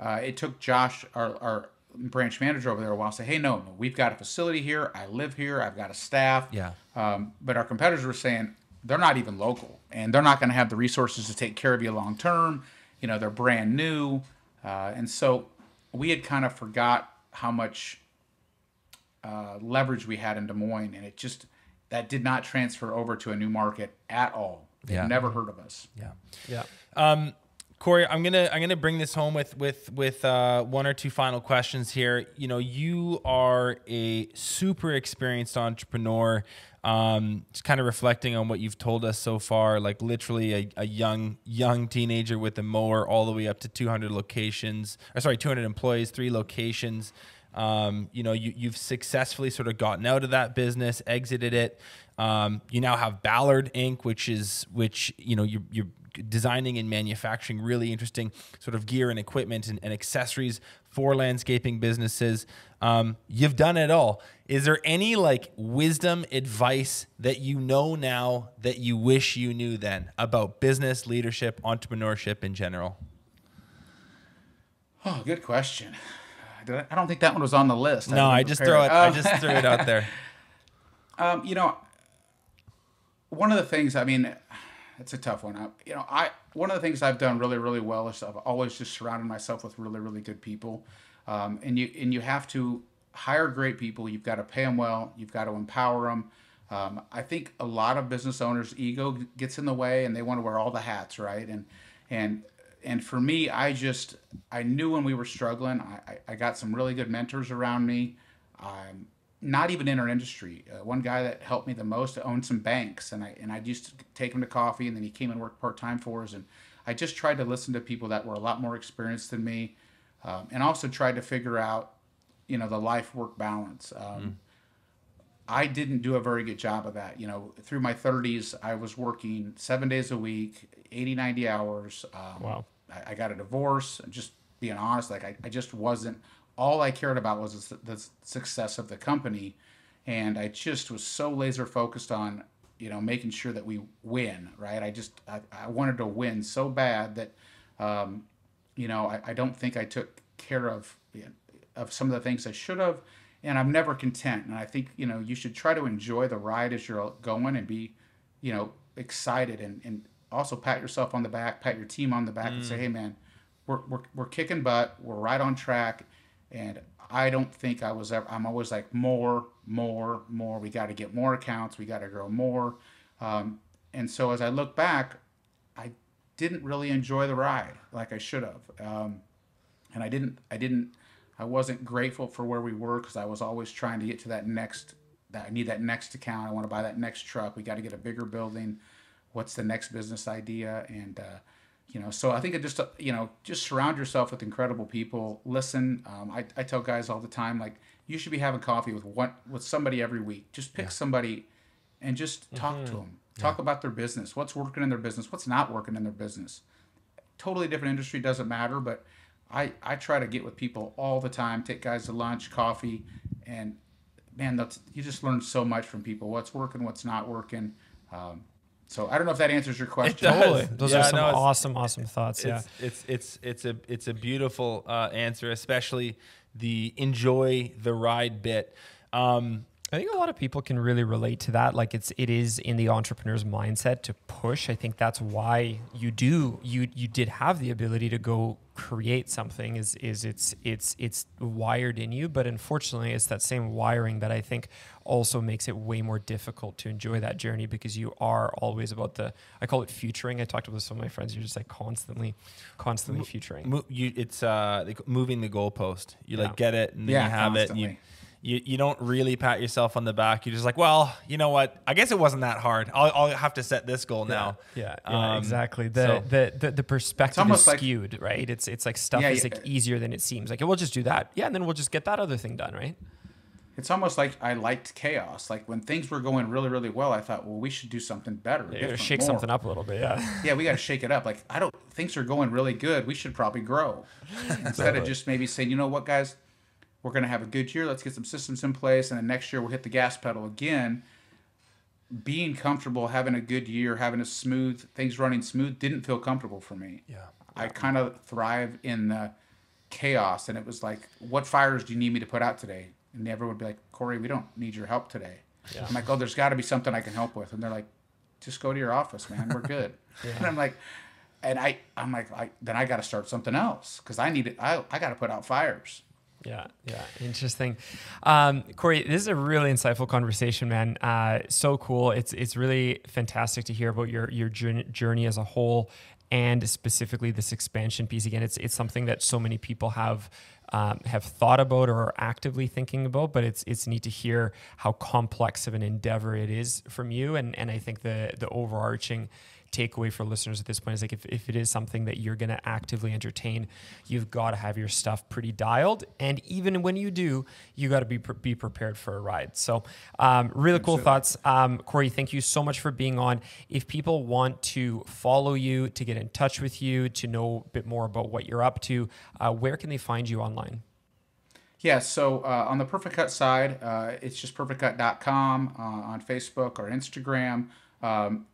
uh, it took Josh, our, our branch manager over there, a while to say, hey, no, no, we've got a facility here. I live here. I've got a staff. Yeah. Um, but our competitors were saying, they're not even local and they're not going to have the resources to take care of you long term you know they're brand new, uh, and so we had kind of forgot how much uh, leverage we had in Des Moines, and it just that did not transfer over to a new market at all. They've yeah. never heard of us. Yeah, yeah. Um, Corey, I'm gonna I'm gonna bring this home with with with uh, one or two final questions here. You know, you are a super experienced entrepreneur. Um, just kind of reflecting on what you've told us so far, like literally a, a young young teenager with a mower, all the way up to 200 locations, or sorry, 200 employees, three locations. Um, you know, you, you've successfully sort of gotten out of that business, exited it. Um, you now have Ballard Inc., which is which you know you, you're designing and manufacturing really interesting sort of gear and equipment and, and accessories for landscaping businesses. Um, you've done it all. Is there any like wisdom, advice that you know now that you wish you knew then about business, leadership, entrepreneurship in general? Oh, good question. I don't think that one was on the list. No, I, I just throw it. I just threw it out there. Um, you know, one of the things. I mean, it's a tough one. I, you know, I one of the things I've done really, really well is I've always just surrounded myself with really, really good people, um, and you and you have to hire great people. You've got to pay them well. You've got to empower them. Um, I think a lot of business owners' ego gets in the way, and they want to wear all the hats, right? And and and for me, I just I knew when we were struggling. I, I got some really good mentors around me. I'm not even in our industry. Uh, one guy that helped me the most owned some banks, and I and I used to take him to coffee, and then he came and worked part time for us. And I just tried to listen to people that were a lot more experienced than me, um, and also tried to figure out, you know, the life work balance. Um, mm. I didn't do a very good job of that. You know, through my 30s, I was working seven days a week, 80, 90 hours. Um, wow. I, I, got a divorce. Just being honest, like I, I just wasn't. All I cared about was the, success of the company, and I just was so laser focused on you know making sure that we win. Right. I just I, I wanted to win so bad that um, you know I, I don't think I took care of of some of the things I should have and I'm never content. And I think you know you should try to enjoy the ride as you're going and be, you know, excited and and also pat yourself on the back, pat your team on the back, mm. and say, mm. hey man, we're, we're we're kicking butt, we're right on track, and I don't think I was ever. I'm always like more, more, more. We got to get more accounts. We got to grow more. Um, and so as I look back, I didn't really enjoy the ride like I should have. Um, and I didn't. I didn't I wasn't grateful for where we were because I was always trying to get to that next. That I need that next account. I want to buy that next truck. We got to get a bigger building. What's the next business idea? And uh, you know, so I think it just uh, you know just surround yourself with incredible people. Listen, um, I, I tell guys all the time like you should be having coffee with one with somebody every week. Just pick yeah. somebody and just talk mm-hmm. to them. Talk yeah. about their business. What's working in their business? What's not working in their business? Totally different industry doesn't matter, but I, I try to get with people all the time, take guys to lunch, coffee, and man, that's, you just learn so much from people. What's working, what's not working. Um, so I don't know if that answers your question. Totally, those yeah, are some no, awesome, awesome thoughts. It's, yeah, it's it's it's a it's a beautiful uh, answer, especially the enjoy the ride bit. Um, I think a lot of people can really relate to that. Like it's it is in the entrepreneur's mindset to push. I think that's why you do you you did have the ability to go create something is is it's it's it's wired in you, but unfortunately it's that same wiring that I think also makes it way more difficult to enjoy that journey because you are always about the I call it futuring. I talked with some of my friends. You're just like constantly, constantly futuring. Mo- you, it's uh, like moving the goalpost. You yeah. like get it and then yeah, you have constantly. it. And you, you, you don't really pat yourself on the back. You're just like, well, you know what? I guess it wasn't that hard. I'll, I'll have to set this goal now. Yeah, yeah, um, exactly. The, so the, the the perspective is skewed, like, right? It's it's like stuff yeah, is like easier than it seems. Like we'll just do that, yeah, and then we'll just get that other thing done, right? It's almost like I liked chaos. Like when things were going really, really well, I thought, well, we should do something better. Yeah, shake more. something up a little bit, yeah. yeah, we got to shake it up. Like I don't, things are going really good. We should probably grow instead of just maybe saying, you know what, guys, we're going to have a good year. Let's get some systems in place, and then next year we'll hit the gas pedal again. Being comfortable, having a good year, having a smooth things running smooth didn't feel comfortable for me. Yeah, I kind of thrive in the chaos, and it was like, "What fires do you need me to put out today?" And everyone would be like, "Corey, we don't need your help today." Yeah. I'm like, "Oh, there's got to be something I can help with," and they're like, "Just go to your office, man. We're good." yeah. And I'm like, and I, I'm like, I, then I got to start something else because I need it. I, I got to put out fires. Yeah, yeah, interesting. Um, Corey, this is a really insightful conversation, man. Uh, so cool. It's it's really fantastic to hear about your your journey as a whole, and specifically this expansion piece. Again, it's it's something that so many people have um, have thought about or are actively thinking about, but it's it's neat to hear how complex of an endeavor it is from you. And and I think the the overarching takeaway for listeners at this point is like if, if it is something that you're going to actively entertain, you've got to have your stuff pretty dialed. And even when you do, you got to be be prepared for a ride. So, um, really cool thoughts, um, Corey. Thank you so much for being on. If people want to follow you, to get in touch with you, to know a bit more about what you're up to, uh, where can they find you online? Yeah, so uh, on the Perfect Cut side, uh, it's just perfectcut.com uh, on Facebook or Instagram. Um,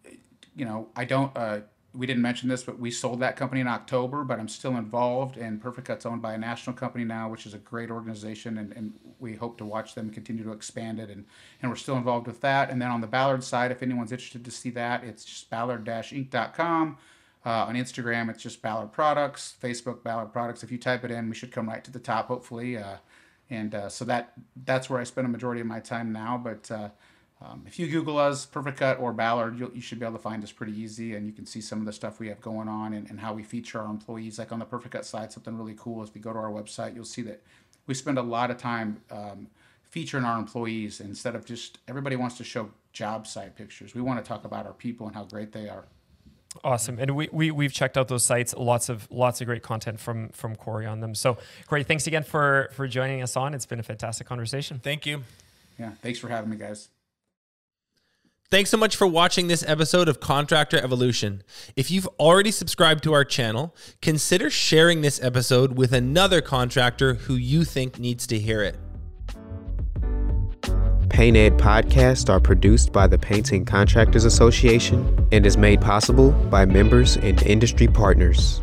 you know, I don't. Uh, we didn't mention this, but we sold that company in October. But I'm still involved, and Perfect Cut's owned by a national company now, which is a great organization, and, and we hope to watch them continue to expand it. And and we're still involved with that. And then on the Ballard side, if anyone's interested to see that, it's just ballard-inc.com. Uh, on Instagram, it's just Ballard Products. Facebook, Ballard Products. If you type it in, we should come right to the top, hopefully. Uh, and uh, so that that's where I spend a majority of my time now. But uh, um, if you Google us, Perfect Cut or Ballard, you should be able to find us pretty easy, and you can see some of the stuff we have going on and, and how we feature our employees. Like on the Perfect Cut side, something really cool is if you go to our website, you'll see that we spend a lot of time um, featuring our employees instead of just everybody wants to show job site pictures. We want to talk about our people and how great they are. Awesome, and we, we we've checked out those sites. Lots of lots of great content from from Corey on them. So Corey, thanks again for for joining us on. It's been a fantastic conversation. Thank you. Yeah, thanks for having me, guys. Thanks so much for watching this episode of Contractor Evolution. If you've already subscribed to our channel, consider sharing this episode with another contractor who you think needs to hear it. Paint Ed podcasts are produced by the Painting Contractors Association and is made possible by members and industry partners.